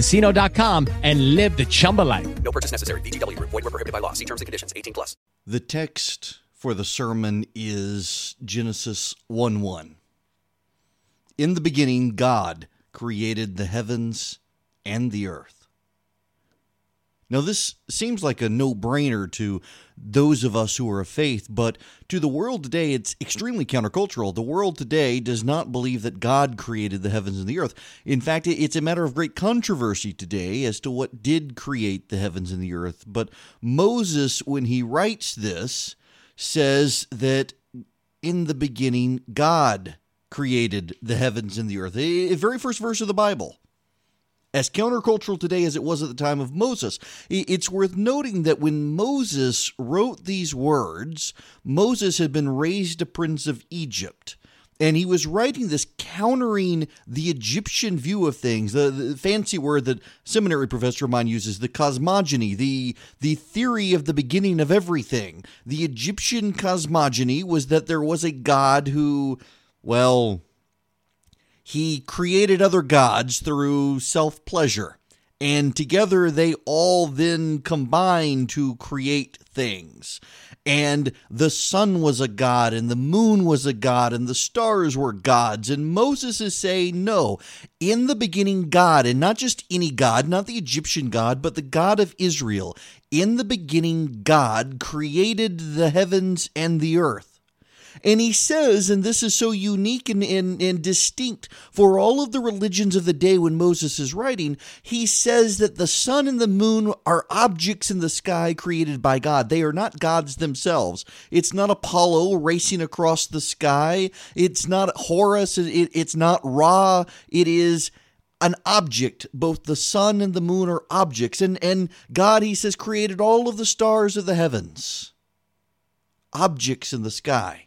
ChumbaCasino.com and live the Chumba life. No purchase necessary. VGW. Void were prohibited by law. See terms and conditions. 18 plus. The text for the sermon is Genesis 1 1. In the beginning, God created the heavens and the earth. Now, this seems like a no brainer to those of us who are of faith, but to the world today, it's extremely countercultural. The world today does not believe that God created the heavens and the earth. In fact, it's a matter of great controversy today as to what did create the heavens and the earth. But Moses, when he writes this, says that in the beginning, God created the heavens and the earth. The very first verse of the Bible as countercultural today as it was at the time of Moses. It's worth noting that when Moses wrote these words, Moses had been raised a prince of Egypt. And he was writing this countering the Egyptian view of things, the, the fancy word that seminary professor of mine uses, the cosmogony, the, the theory of the beginning of everything. The Egyptian cosmogony was that there was a God who, well, he created other gods through self pleasure, and together they all then combine to create things. And the sun was a god, and the moon was a god, and the stars were gods. And Moses is saying, No, in the beginning, God, and not just any God, not the Egyptian God, but the God of Israel. In the beginning, God created the heavens and the earth. And he says, and this is so unique and, and, and distinct for all of the religions of the day when Moses is writing, he says that the sun and the moon are objects in the sky created by God. They are not gods themselves. It's not Apollo racing across the sky. It's not Horus. It, it's not Ra. It is an object. Both the sun and the moon are objects. And, and God, he says, created all of the stars of the heavens, objects in the sky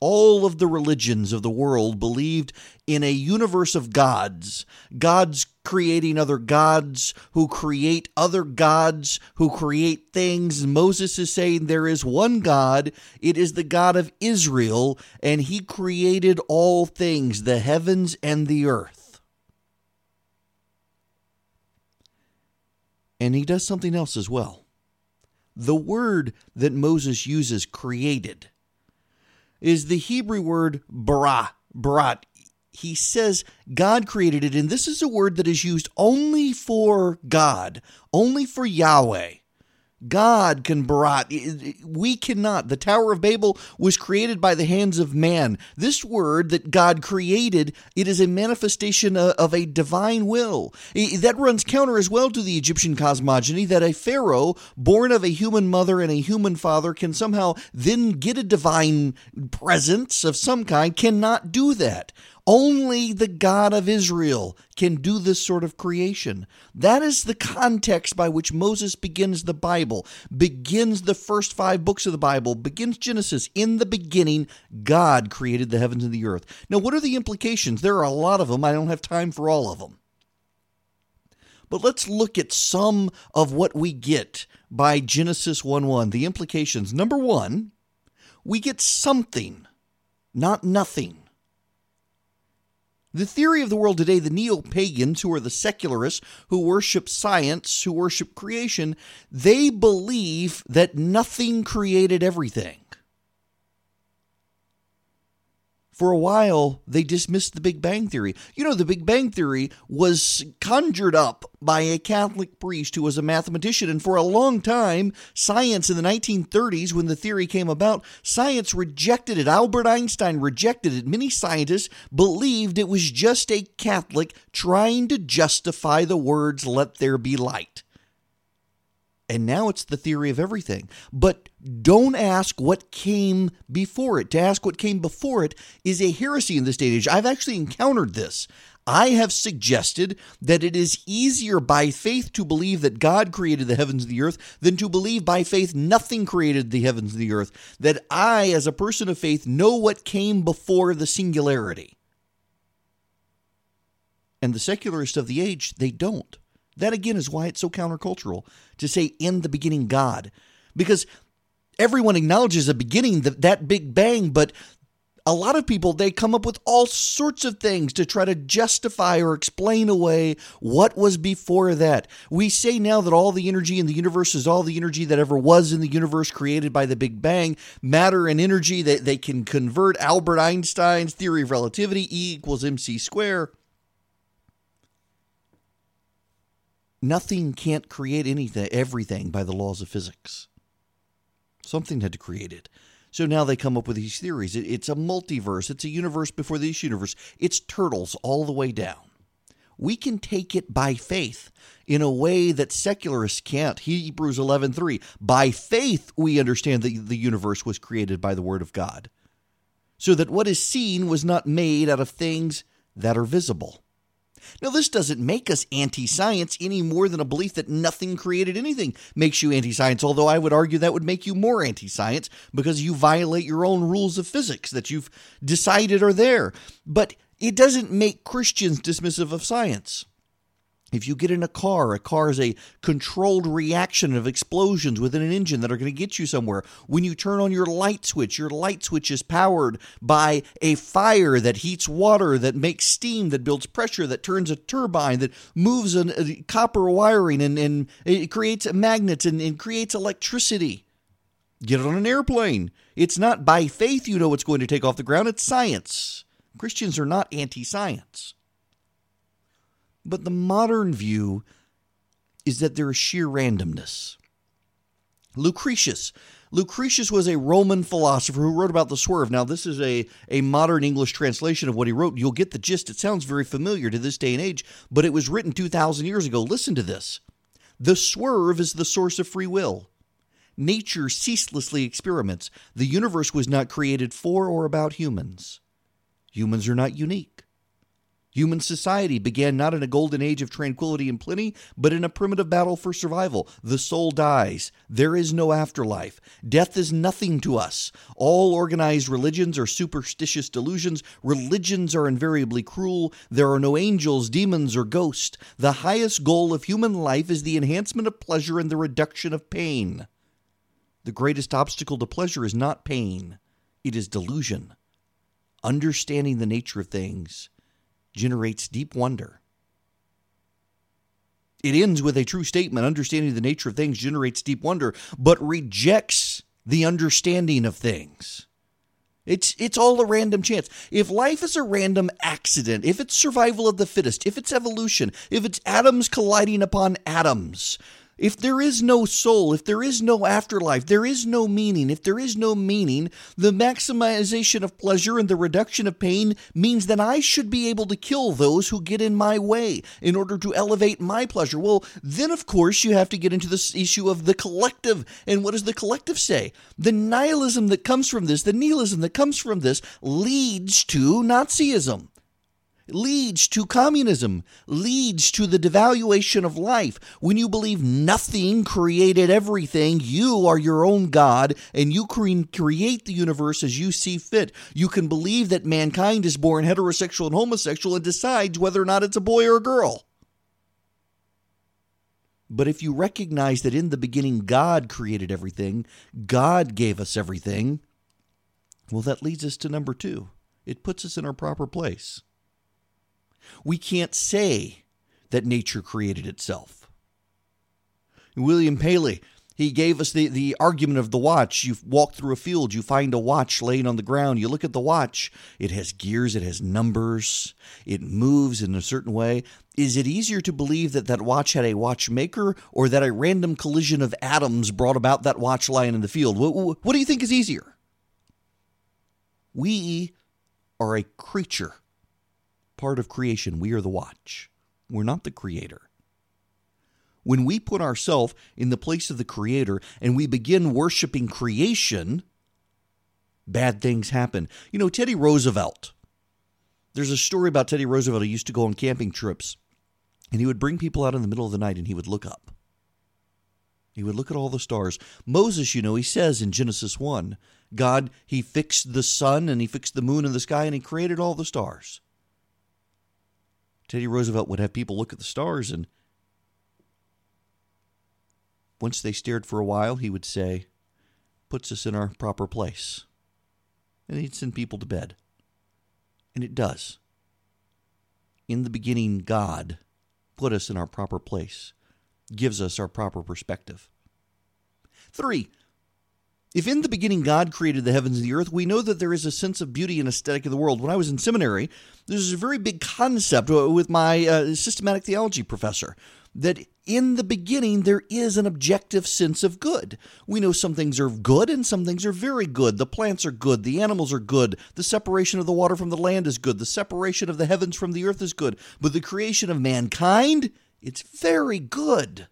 all of the religions of the world believed in a universe of gods, gods creating other gods who create other gods who create things. Moses is saying there is one God, it is the God of Israel, and he created all things, the heavens and the earth. And he does something else as well. The word that Moses uses, created, is the Hebrew word bara. He says God created it, and this is a word that is used only for God, only for Yahweh. God can bara. We cannot. The Tower of Babel was created by the hands of man. This word that God created, it is a manifestation of a divine will. That runs counter as well to the Egyptian cosmogony that a pharaoh born of a human mother and a human father can somehow then get a divine presence of some kind, cannot do that. Only the God of Israel can do this sort of creation. That is the context by which Moses begins the Bible, begins the first five books of the Bible, begins Genesis. In the beginning, God created the heavens and the earth. Now, what are the implications? There are a lot of them. I don't have time for all of them. But let's look at some of what we get by Genesis 1 1. The implications. Number one, we get something, not nothing. The theory of the world today, the neo pagans, who are the secularists, who worship science, who worship creation, they believe that nothing created everything. For a while they dismissed the Big Bang Theory. You know, the Big Bang Theory was conjured up by a Catholic priest who was a mathematician, and for a long time, science in the 1930s, when the theory came about, science rejected it. Albert Einstein rejected it. Many scientists believed it was just a Catholic trying to justify the words, let there be light. And now it's the theory of everything. But don't ask what came before it. To ask what came before it is a heresy in this day and age. I've actually encountered this. I have suggested that it is easier by faith to believe that God created the heavens and the earth than to believe by faith nothing created the heavens and the earth. That I, as a person of faith, know what came before the singularity. And the secularists of the age, they don't. That again is why it's so countercultural to say in the beginning God. Because everyone acknowledges a beginning, that, that big bang, but a lot of people they come up with all sorts of things to try to justify or explain away what was before that. We say now that all the energy in the universe is all the energy that ever was in the universe created by the Big Bang. Matter and energy that they, they can convert Albert Einstein's theory of relativity, E equals mc square. Nothing can't create anything, everything by the laws of physics. Something had to create it. So now they come up with these theories. It's a multiverse, it's a universe before this universe. It's turtles all the way down. We can take it by faith in a way that secularists can't. Hebrews 11:3. By faith we understand that the universe was created by the word of God. So that what is seen was not made out of things that are visible. Now, this doesn't make us anti science any more than a belief that nothing created anything makes you anti science, although I would argue that would make you more anti science because you violate your own rules of physics that you've decided are there. But it doesn't make Christians dismissive of science. If you get in a car, a car is a controlled reaction of explosions within an engine that are going to get you somewhere. When you turn on your light switch, your light switch is powered by a fire that heats water, that makes steam, that builds pressure, that turns a turbine, that moves a, a uh, copper wiring, and, and it creates magnets and, and creates electricity. Get it on an airplane. It's not by faith you know it's going to take off the ground, it's science. Christians are not anti science. But the modern view is that there is sheer randomness. Lucretius. Lucretius was a Roman philosopher who wrote about the swerve. Now, this is a, a modern English translation of what he wrote. You'll get the gist. It sounds very familiar to this day and age, but it was written 2,000 years ago. Listen to this The swerve is the source of free will. Nature ceaselessly experiments. The universe was not created for or about humans. Humans are not unique. Human society began not in a golden age of tranquility and plenty, but in a primitive battle for survival. The soul dies. There is no afterlife. Death is nothing to us. All organized religions are superstitious delusions. Religions are invariably cruel. There are no angels, demons, or ghosts. The highest goal of human life is the enhancement of pleasure and the reduction of pain. The greatest obstacle to pleasure is not pain, it is delusion. Understanding the nature of things generates deep wonder. It ends with a true statement understanding the nature of things generates deep wonder, but rejects the understanding of things. It's it's all a random chance. If life is a random accident, if it's survival of the fittest, if it's evolution, if it's atoms colliding upon atoms, if there is no soul, if there is no afterlife, there is no meaning. If there is no meaning, the maximization of pleasure and the reduction of pain means that I should be able to kill those who get in my way in order to elevate my pleasure. Well, then, of course, you have to get into this issue of the collective. And what does the collective say? The nihilism that comes from this, the nihilism that comes from this, leads to Nazism leads to communism, leads to the devaluation of life. When you believe nothing created everything, you are your own God and you can create the universe as you see fit. You can believe that mankind is born heterosexual and homosexual and decides whether or not it's a boy or a girl. But if you recognize that in the beginning God created everything, God gave us everything, well, that leads us to number two. It puts us in our proper place. We can't say that nature created itself. William Paley, He gave us the, the argument of the watch. You walk through a field, you find a watch laying on the ground. You look at the watch, it has gears, it has numbers, it moves in a certain way. Is it easier to believe that that watch had a watchmaker or that a random collision of atoms brought about that watch lying in the field? What, what do you think is easier? We are a creature, part of creation. We are the watch. We're not the creator. When we put ourselves in the place of the Creator and we begin worshiping creation, bad things happen. You know, Teddy Roosevelt, there's a story about Teddy Roosevelt. He used to go on camping trips and he would bring people out in the middle of the night and he would look up. He would look at all the stars. Moses, you know, he says in Genesis 1, God, he fixed the sun and he fixed the moon in the sky and he created all the stars. Teddy Roosevelt would have people look at the stars and once they stared for a while, he would say, puts us in our proper place. And he'd send people to bed. And it does. In the beginning, God put us in our proper place, gives us our proper perspective. Three, if in the beginning God created the heavens and the earth, we know that there is a sense of beauty and aesthetic of the world. When I was in seminary, there was a very big concept with my uh, systematic theology professor that in the beginning there is an objective sense of good. We know some things are good and some things are very good. The plants are good, the animals are good, the separation of the water from the land is good, the separation of the heavens from the earth is good, but the creation of mankind, it's very good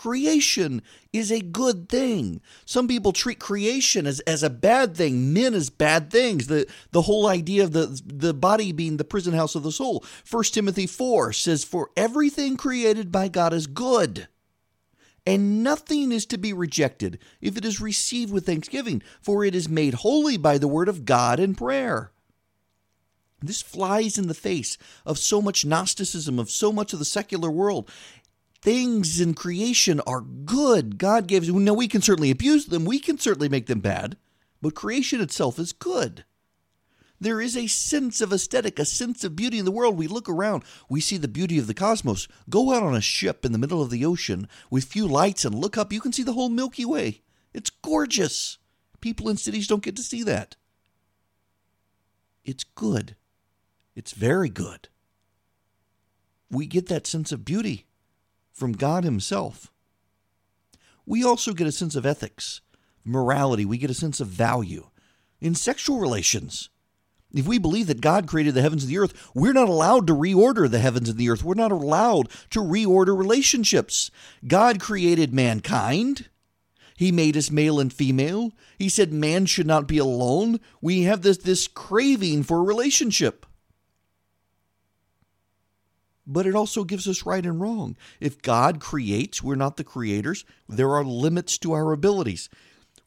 creation is a good thing. Some people treat creation as, as a bad thing, men as bad things. The the whole idea of the the body being the prison house of the soul. 1 Timothy 4 says, For everything created by God is good. And nothing is to be rejected if it is received with thanksgiving, for it is made holy by the word of God and prayer. This flies in the face of so much Gnosticism, of so much of the secular world things in creation are good. God gives. Now, we can certainly abuse them, we can certainly make them bad, but creation itself is good. There is a sense of aesthetic, a sense of beauty in the world. We look around, we see the beauty of the cosmos. Go out on a ship in the middle of the ocean with few lights and look up, you can see the whole Milky Way. It's gorgeous. People in cities don't get to see that. It's good. It's very good. We get that sense of beauty from God Himself. We also get a sense of ethics, morality, we get a sense of value in sexual relations. If we believe that God created the heavens and the earth, we're not allowed to reorder the heavens and the earth. We're not allowed to reorder relationships. God created mankind. He made us male and female. He said man should not be alone. We have this, this craving for relationship but it also gives us right and wrong. If God creates, we're not the creators, there are limits to our abilities.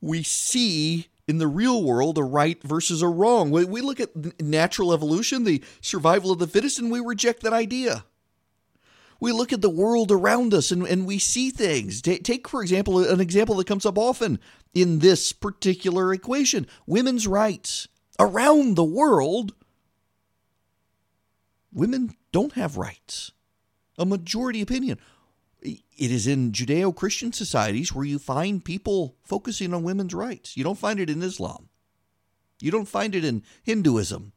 We see in the real world a right versus a wrong. We look at natural evolution, the survival of the fittest, and we reject that idea. We look at the world around us and, and we see things. Take, take, for example, an example that comes up often in this particular equation women's rights. Around the world, women don't have rights. A majority opinion. It is in Judeo Christian societies where you find people focusing on women's rights. You don't find it in Islam. You don't find it in Hinduism.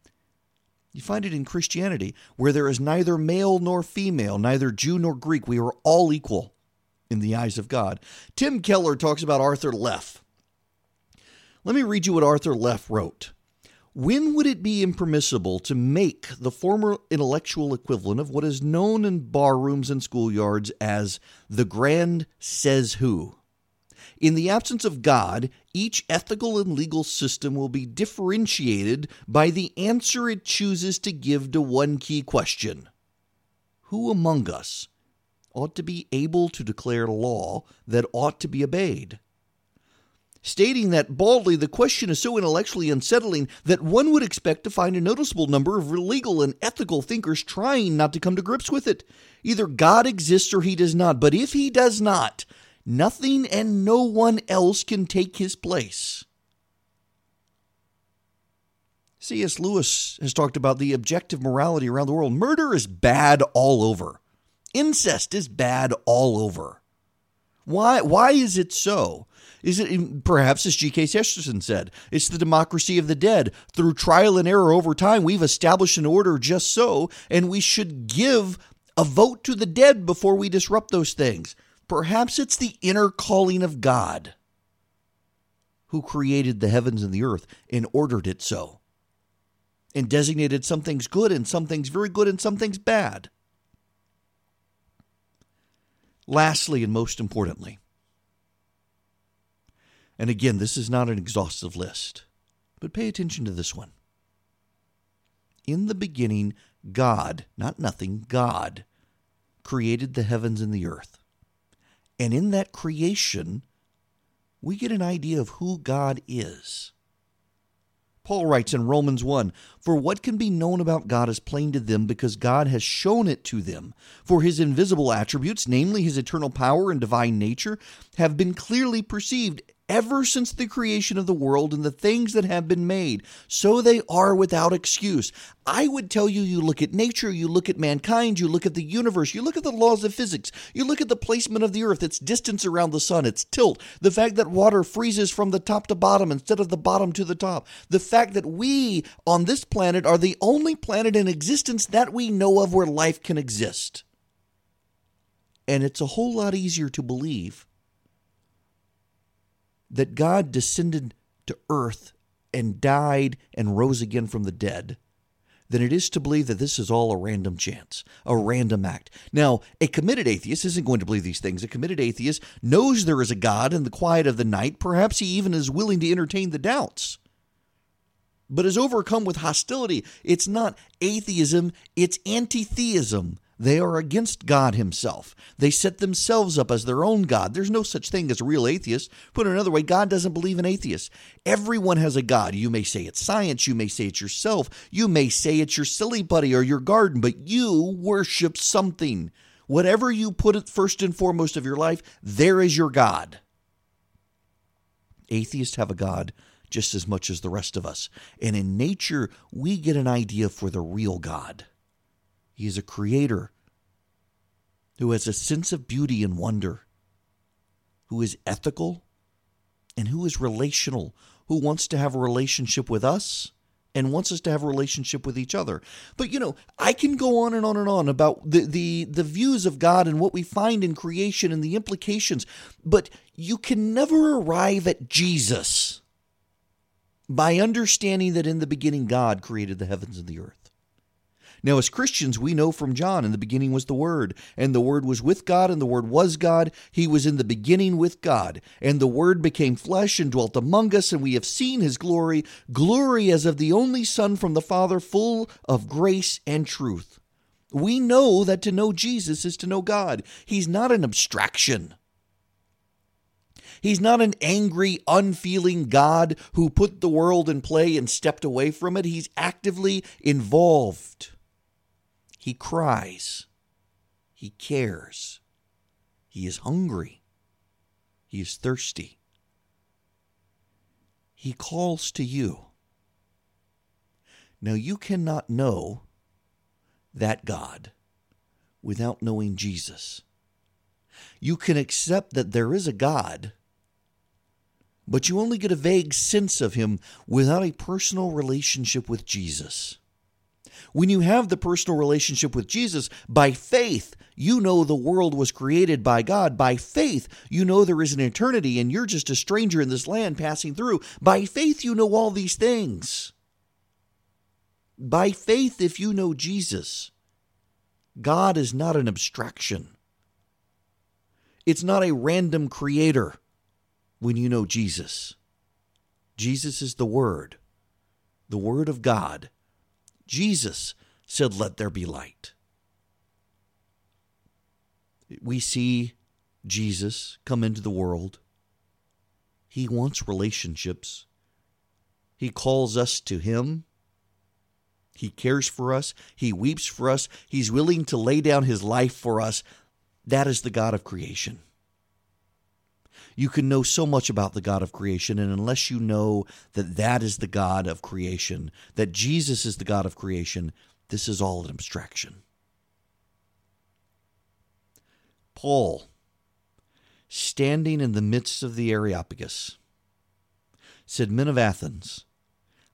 You find it in Christianity, where there is neither male nor female, neither Jew nor Greek. We are all equal in the eyes of God. Tim Keller talks about Arthur Leff. Let me read you what Arthur Leff wrote. When would it be impermissible to make the former intellectual equivalent of what is known in barrooms and schoolyards as the grand says who? In the absence of God, each ethical and legal system will be differentiated by the answer it chooses to give to one key question Who among us ought to be able to declare law that ought to be obeyed? Stating that baldly the question is so intellectually unsettling that one would expect to find a noticeable number of legal and ethical thinkers trying not to come to grips with it. Either God exists or he does not, but if he does not, nothing and no one else can take his place. C.S. Lewis has talked about the objective morality around the world. Murder is bad all over. Incest is bad all over. Why why is it so? Is it perhaps, as G.K. Chesterton said, it's the democracy of the dead. Through trial and error over time, we've established an order just so, and we should give a vote to the dead before we disrupt those things. Perhaps it's the inner calling of God who created the heavens and the earth and ordered it so, and designated some things good and some things very good and some things bad. Lastly, and most importantly, and again, this is not an exhaustive list, but pay attention to this one. In the beginning, God, not nothing, God, created the heavens and the earth. And in that creation, we get an idea of who God is. Paul writes in Romans 1 For what can be known about God is plain to them because God has shown it to them. For his invisible attributes, namely his eternal power and divine nature, have been clearly perceived ever since the creation of the world and the things that have been made. So they are without excuse. I would tell you, you look at nature, you look at mankind, you look at the universe, you look at the laws of physics, you look at the placement of the earth, its distance around the sun, its tilt, the fact that water freezes from the top to bottom instead of the bottom to the top, the fact that we on this planet are the only planet in existence that we know of where life can exist. And it's a whole lot easier to believe that God descended to earth and died and rose again from the dead than it is to believe that this is all a random chance, a random act. Now, a committed atheist isn't going to believe these things. A committed atheist knows there is a God in the quiet of the night. Perhaps he even is willing to entertain the doubts. But is overcome with hostility. It's not atheism, it's anti theism. They are against God Himself. They set themselves up as their own God. There's no such thing as a real atheist. Put another way, God doesn't believe in atheists. Everyone has a God. You may say it's science, you may say it's yourself, you may say it's your silly buddy or your garden, but you worship something. Whatever you put it first and foremost of your life, there is your God. Atheists have a God just as much as the rest of us. And in nature, we get an idea for the real God. He is a creator who has a sense of beauty and wonder, who is ethical, and who is relational, who wants to have a relationship with us and wants us to have a relationship with each other. But you know, I can go on and on and on about the the the views of God and what we find in creation and the implications, but you can never arrive at Jesus by understanding that in the beginning God created the heavens and the earth. Now, as Christians, we know from John, in the beginning was the Word, and the Word was with God, and the Word was God. He was in the beginning with God. And the Word became flesh and dwelt among us, and we have seen His glory, glory as of the only Son from the Father, full of grace and truth. We know that to know Jesus is to know God. He's not an abstraction. He's not an angry, unfeeling God who put the world in play and stepped away from it. He's actively involved. He cries. He cares. He is hungry. He is thirsty. He calls to you. Now, you cannot know that God without knowing Jesus. You can accept that there is a God, but you only get a vague sense of him without a personal relationship with Jesus. When you have the personal relationship with Jesus, by faith, you know the world was created by God. By faith, you know there is an eternity and you're just a stranger in this land passing through. By faith, you know all these things. By faith, if you know Jesus, God is not an abstraction. It's not a random creator when you know Jesus. Jesus is the Word, the Word of God Jesus said, Let there be light. We see Jesus come into the world. He wants relationships. He calls us to Him. He cares for us. He weeps for us. He's willing to lay down His life for us. That is the God of creation. You can know so much about the God of creation, and unless you know that that is the God of creation, that Jesus is the God of creation, this is all an abstraction. Paul standing in the midst of the Areopagus, said, Men of Athens,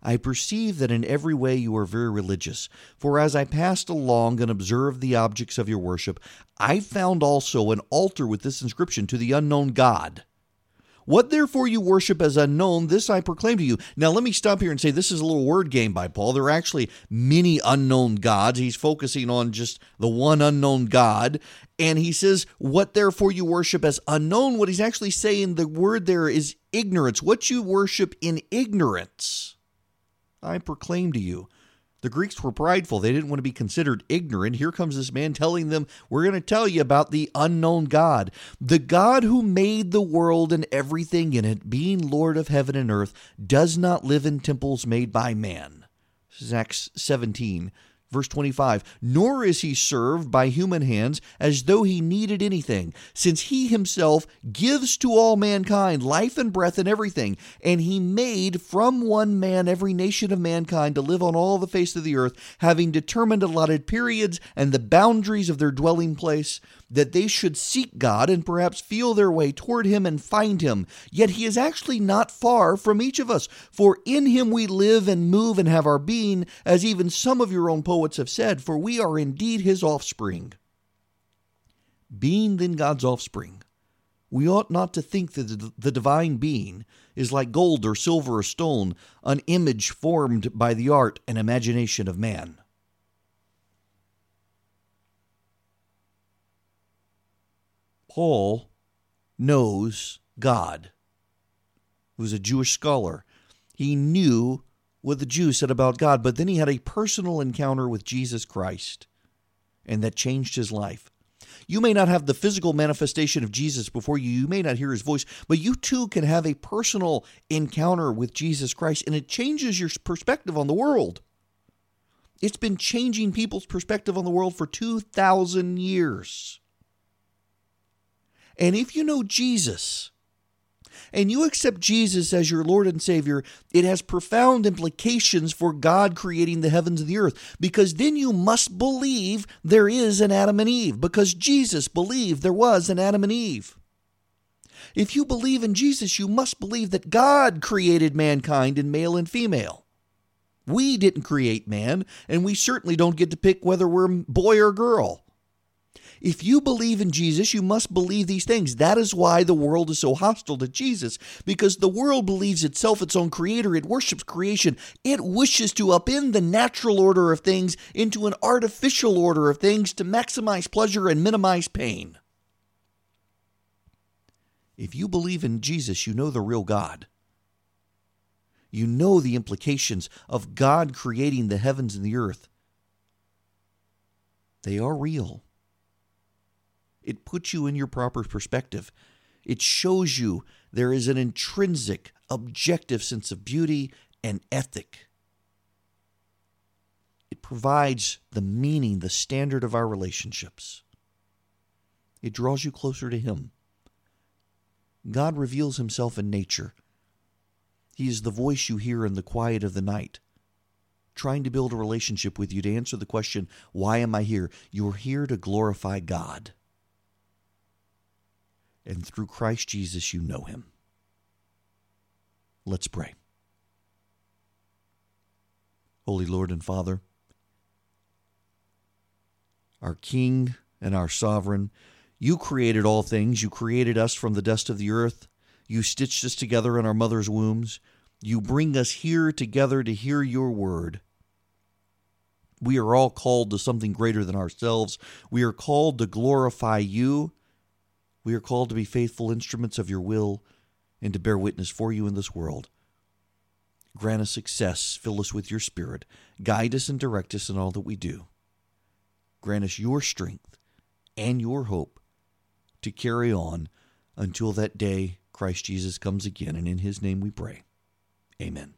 I perceive that in every way you are very religious. For as I passed along and observed the objects of your worship, I found also an altar with this inscription to the unknown God. What therefore you worship as unknown, this I proclaim to you. Now, let me stop here and say this is a little word game by Paul. There are actually many unknown gods. He's focusing on just the one unknown God. And he says, What therefore you worship as unknown, what he's actually saying, the word there is ignorance. What you worship in ignorance, I proclaim to you. The Greeks were prideful. They didn't want to be considered ignorant. Here comes this man telling them, We're going to tell you about the unknown God, the God who made the world and everything in it, being Lord of heaven and earth, does not live in temples made by man. This is Acts 17. Verse 25, nor is he served by human hands as though he needed anything, since he himself gives to all mankind life and breath and everything. And he made from one man every nation of mankind to live on all the face of the earth, having determined allotted periods and the boundaries of their dwelling place, that they should seek God and perhaps feel their way toward him and find him. Yet he is actually not far from each of us, for in him we live and move and have our being, as even some of your own poets have said, for we are indeed his offspring. Being then God's offspring, we ought not to think that the divine being is like gold or silver or stone, an image formed by the art and imagination of man. Paul knows God. He was a Jewish scholar. He knew what the Jews said about God, but then he had a personal encounter with Jesus Christ, and that changed his life. You may not have the physical manifestation of Jesus before you, you may not hear his voice, but you too can have a personal encounter with Jesus Christ, and it changes your perspective on the world. It's been changing people's perspective on the world for 2,000 years. And if you know Jesus and you accept Jesus as your Lord and Savior, it has profound implications for God creating the heavens and the earth because then you must believe there is an Adam and Eve because Jesus believed there was an Adam and Eve. If you believe in Jesus, you must believe that God created mankind in male and female. We didn't create man, and we certainly don't get to pick whether we're boy or girl. If you believe in Jesus, you must believe these things. That is why the world is so hostile to Jesus, because the world believes itself its own creator. It worships creation. It wishes to upend the natural order of things into an artificial order of things to maximize pleasure and minimize pain. If you believe in Jesus, you know the real God. You know the implications of God creating the heavens and the earth. They are real. It puts you in your proper perspective. It shows you there is an intrinsic, objective sense of beauty and ethic. It provides the meaning, the standard of our relationships. It draws you closer to Him. God reveals Himself in nature. He is the voice you hear in the quiet of the night, trying to build a relationship with you to answer the question, Why am I here? You're here to glorify God and through Christ Jesus you know him. Let's pray. Holy Lord and Father, our King and our Sovereign, you created all things. You created us from the dust of the earth. You stitched us together in our mother's wombs. You bring us here together to hear your word. We are all called to something greater than ourselves. We are called to glorify you we are called to be faithful instruments of your will and to bear witness for you in this world. Grant us success, fill us with your spirit, guide us and direct us in all that we do. Grant us your strength and your hope to carry on until that day Christ Jesus comes again, and in his name we pray. Amen.